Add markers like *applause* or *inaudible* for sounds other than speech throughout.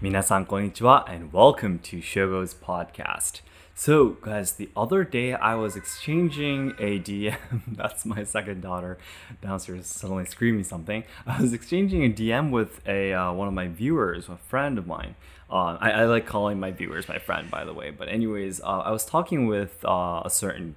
Minasan konnichiwa and welcome to Shogo's podcast. So, guys, the other day I was exchanging a DM. *laughs* That's my second daughter downstairs suddenly screaming something. I was exchanging a DM with a uh, one of my viewers, a friend of mine. Uh, I, I, like calling my viewers my friend, by the way. But anyways, uh, I was talking with uh, a certain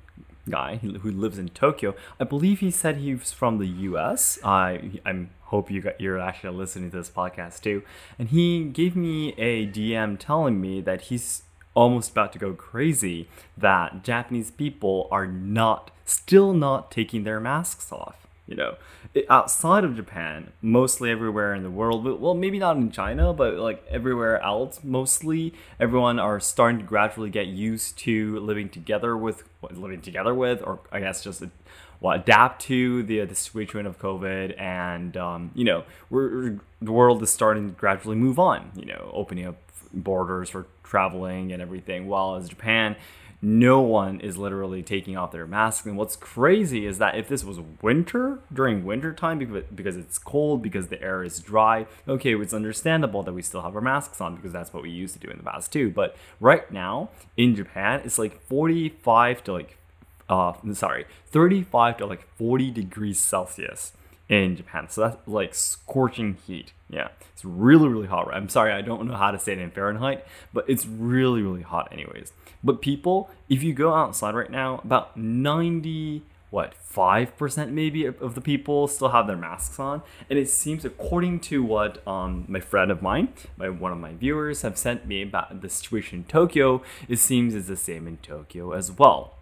guy who lives in Tokyo. I believe he said he's from the U.S. I I'm hope you got, you're actually listening to this podcast too. And he gave me a DM telling me that he's almost about to go crazy that Japanese people are not still not taking their masks off. You know, outside of Japan, mostly everywhere in the world, well, maybe not in China, but like everywhere else, mostly everyone are starting to gradually get used to living together with living together with, or I guess just well, adapt to the, the situation of COVID, and um, you know, we're, the world is starting to gradually move on. You know, opening up borders for traveling and everything. While as Japan, no one is literally taking off their masks. And what's crazy is that if this was winter during winter time because it's cold because the air is dry, okay, it's understandable that we still have our masks on because that's what we used to do in the past too. But right now in Japan, it's like 45 to like uh, sorry, 35 to like 40 degrees Celsius in Japan. So that's like scorching heat. Yeah, it's really, really hot. I'm sorry, I don't know how to say it in Fahrenheit, but it's really, really hot, anyways. But people, if you go outside right now, about 90, what, 5% maybe of the people still have their masks on. And it seems, according to what um, my friend of mine, my, one of my viewers, have sent me about the situation in Tokyo, it seems it's the same in Tokyo as well.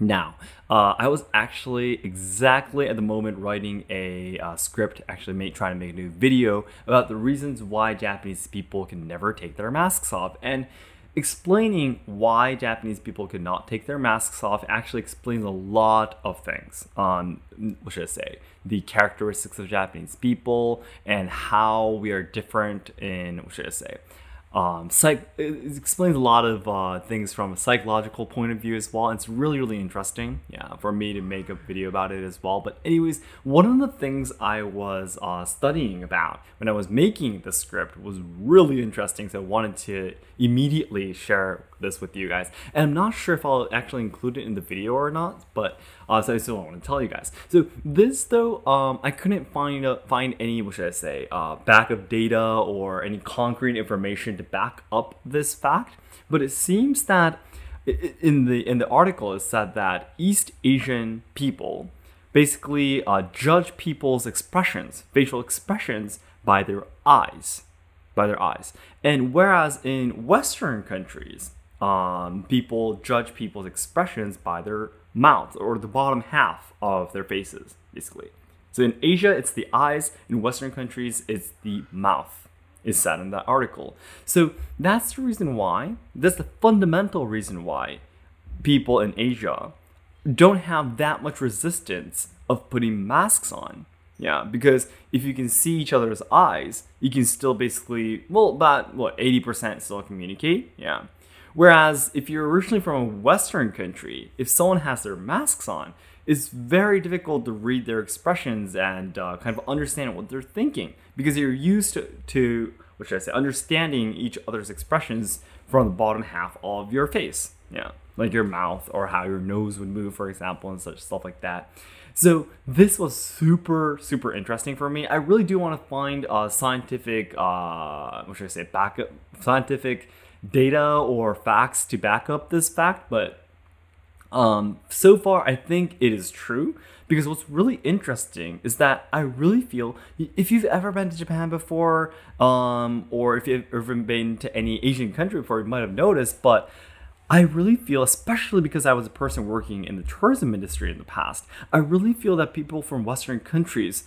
Now, uh, I was actually exactly at the moment writing a uh, script, actually make, trying to make a new video about the reasons why Japanese people can never take their masks off. And explaining why Japanese people could not take their masks off actually explains a lot of things. Um, what should I say? The characteristics of Japanese people and how we are different in, what should I say? Um, psych it explains a lot of uh, things from a psychological point of view as well. It's really really interesting, yeah, for me to make a video about it as well. But anyways, one of the things I was uh, studying about when I was making the script was really interesting, so I wanted to immediately share this with you guys. And I'm not sure if I'll actually include it in the video or not, but uh, so I still want to tell you guys. So this though, um, I couldn't find uh, find any, what should I say, uh, backup data or any concrete information to back up this fact. But it seems that in the in the article it said that East Asian people basically uh, judge people's expressions, facial expressions, by their eyes, by their eyes. And whereas in Western countries, um, people judge people's expressions by their mouths or the bottom half of their faces, basically. So in Asia, it's the eyes. In Western countries, it's the mouth, is said in that article. So that's the reason why, that's the fundamental reason why people in Asia don't have that much resistance of putting masks on. Yeah, because if you can see each other's eyes, you can still basically, well, about what, 80% still communicate. Yeah. Whereas if you're originally from a Western country, if someone has their masks on, it's very difficult to read their expressions and uh, kind of understand what they're thinking because you're used to, to, what should I say, understanding each other's expressions from the bottom half of your face. Yeah, like your mouth or how your nose would move, for example, and such stuff like that. So this was super, super interesting for me. I really do want to find a scientific, uh, what should I say, backup, scientific data or facts to back up this fact, but um, so far I think it is true because what's really interesting is that I really feel if you've ever been to Japan before, um, or if you've ever been to any Asian country before, you might have noticed, but I really feel, especially because I was a person working in the tourism industry in the past, I really feel that people from Western countries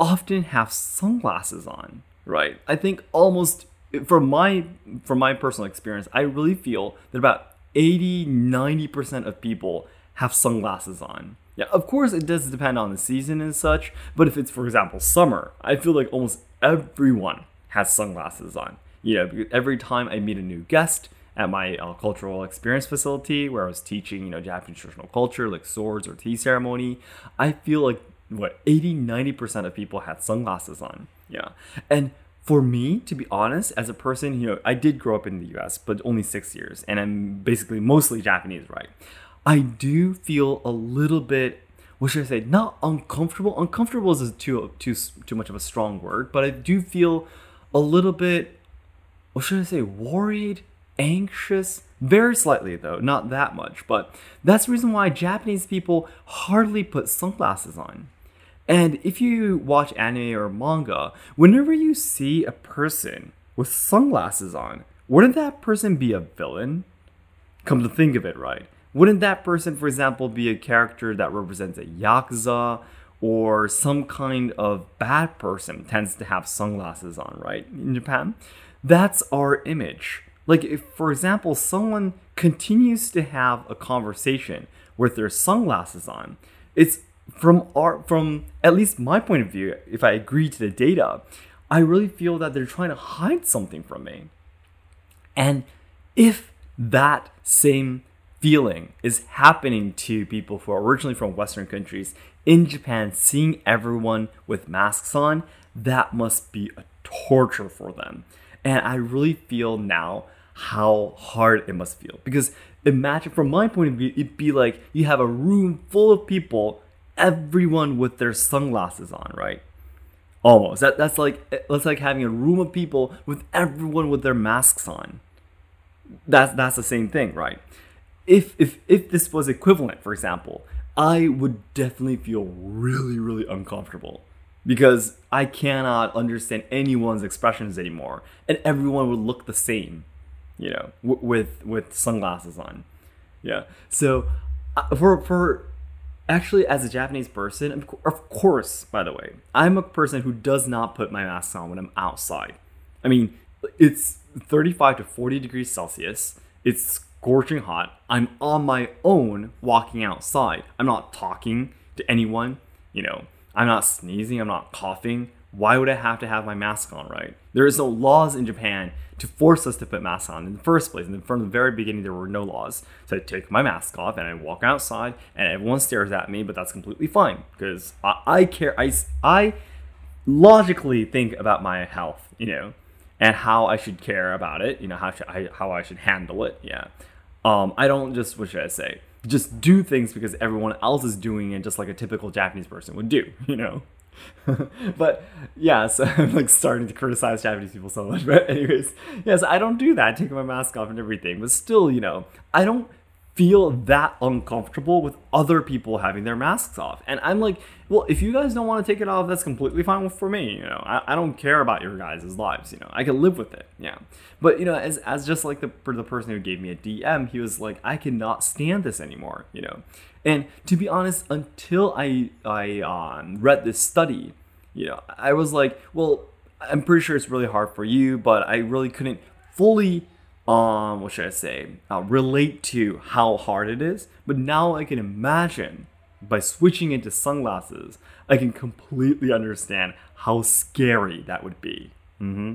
often have sunglasses on, right? I think almost from my from my personal experience, I really feel that about 80 90% of people have sunglasses on. Yeah, of course it does depend on the season and such, but if it's for example summer, I feel like almost everyone has sunglasses on. You know, every time I meet a new guest at my uh, cultural experience facility where I was teaching, you know, Japanese traditional culture like swords or tea ceremony, I feel like what 80 90% of people had sunglasses on. Yeah. And for me, to be honest, as a person, you know, I did grow up in the US, but only six years, and I'm basically mostly Japanese, right? I do feel a little bit, what should I say, not uncomfortable. Uncomfortable is too too too much of a strong word, but I do feel a little bit, what should I say, worried, anxious, very slightly though, not that much. But that's the reason why Japanese people hardly put sunglasses on. And if you watch anime or manga, whenever you see a person with sunglasses on, wouldn't that person be a villain? Come to think of it, right? Wouldn't that person, for example, be a character that represents a yakuza or some kind of bad person tends to have sunglasses on, right? In Japan, that's our image. Like, if, for example, someone continues to have a conversation with their sunglasses on, it's from our from at least my point of view, if I agree to the data, I really feel that they're trying to hide something from me. And if that same feeling is happening to people who are originally from Western countries in Japan, seeing everyone with masks on, that must be a torture for them. And I really feel now how hard it must feel. Because imagine, from my point of view, it'd be like you have a room full of people everyone with their sunglasses on, right? Almost. That that's like that's like having a room of people with everyone with their masks on. That's that's the same thing, right? If if if this was equivalent, for example, I would definitely feel really really uncomfortable because I cannot understand anyone's expressions anymore, and everyone would look the same, you know, w- with with sunglasses on. Yeah. So uh, for for actually as a japanese person of course by the way i'm a person who does not put my mask on when i'm outside. I mean it's 35 to 40 degrees celsius. It's scorching hot. I'm on my own walking outside. I'm not talking to anyone you know. I'm not sneezing. I'm not coughing why would i have to have my mask on right there is no laws in japan to force us to put masks on in the first place. And from the very beginning, there were no laws. So I take my mask off and I walk outside, and everyone stares at me, but that's completely fine because I, I care. I, I logically think about my health, you know, and how I should care about it, you know, how, should I, how I should handle it. Yeah. Um, I don't just, what should I say? Just do things because everyone else is doing it just like a typical Japanese person would do, you know? *laughs* but yeah, so *laughs* I'm like starting to criticize Japanese people so much. But anyways, yes, I don't do that, taking my mask off and everything. But still, you know, I don't feel that uncomfortable with other people having their masks off. And I'm like, well, if you guys don't want to take it off, that's completely fine for me. You know, I, I don't care about your guys' lives. You know, I can live with it. Yeah. But you know, as as just like the for the person who gave me a DM, he was like, I cannot stand this anymore. You know, and to be honest, until I I um, read this study, you know, I was like, well, I'm pretty sure it's really hard for you, but I really couldn't fully um what should I say uh, relate to how hard it is. But now I can imagine by switching into sunglasses, I can completely understand how scary that would be. Mm-hmm.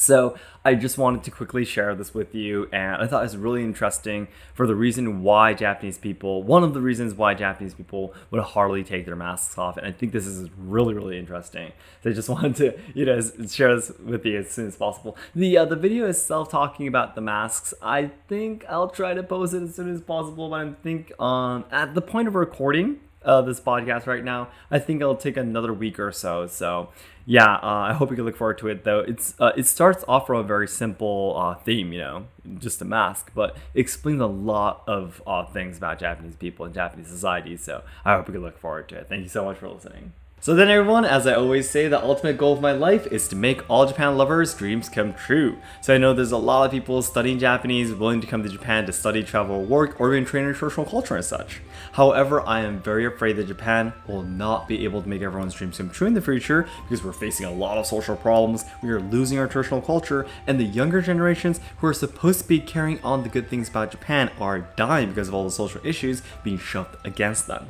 So I just wanted to quickly share this with you, and I thought it was really interesting for the reason why Japanese people, one of the reasons why Japanese people would hardly take their masks off, and I think this is really, really interesting. So I just *laughs* wanted to, you know, share this with you as soon as possible. The uh, the video itself talking about the masks, I think I'll try to post it as soon as possible, but I think um, at the point of recording, uh, this podcast right now. I think it'll take another week or so. So yeah, uh, I hope you can look forward to it. Though it's uh, it starts off from a very simple uh, theme, you know, just a mask, but explains a lot of uh, things about Japanese people and Japanese society. So I hope you can look forward to it. Thank you so much for listening. So then everyone, as I always say, the ultimate goal of my life is to make all Japan lovers' dreams come true. So I know there's a lot of people studying Japanese, willing to come to Japan to study, travel, work, or even train in traditional culture and such. However, I am very afraid that Japan will not be able to make everyone's dreams come true in the future because we're facing a lot of social problems, we are losing our traditional culture, and the younger generations who are supposed to be carrying on the good things about Japan are dying because of all the social issues being shoved against them.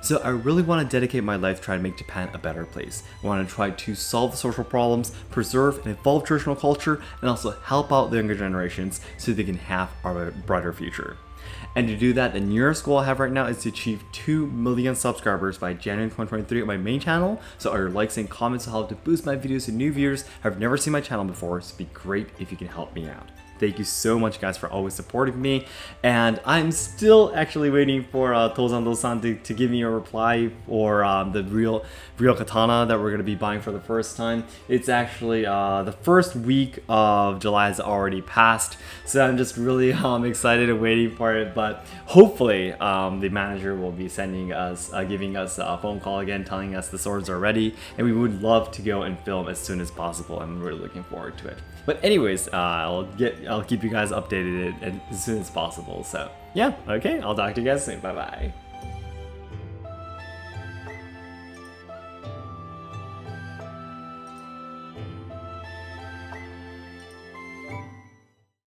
So I really want to dedicate my life to try to make Japan a better place. I want to try to solve social problems, preserve and evolve traditional culture, and also help out the younger generations so they can have a brighter future. And to do that, the nearest goal I have right now is to achieve 2 million subscribers by January 2023 on my main channel. So all your likes and comments will help to boost my videos to new viewers who have never seen my channel before. So it'd be great if you can help me out. Thank you so much, guys, for always supporting me. And I'm still actually waiting for uh, Tozando-san to, to give me a reply for um, the real real katana that we're going to be buying for the first time. It's actually uh, the first week of July has already passed, so I'm just really *laughs* um, excited and waiting for it. But hopefully, um, the manager will be sending us, uh, giving us a phone call again, telling us the swords are ready, and we would love to go and film as soon as possible. I'm really looking forward to it. But anyways, uh, I'll get I'll keep you guys updated as soon as possible. So yeah, okay, I'll talk to you guys soon. Bye bye.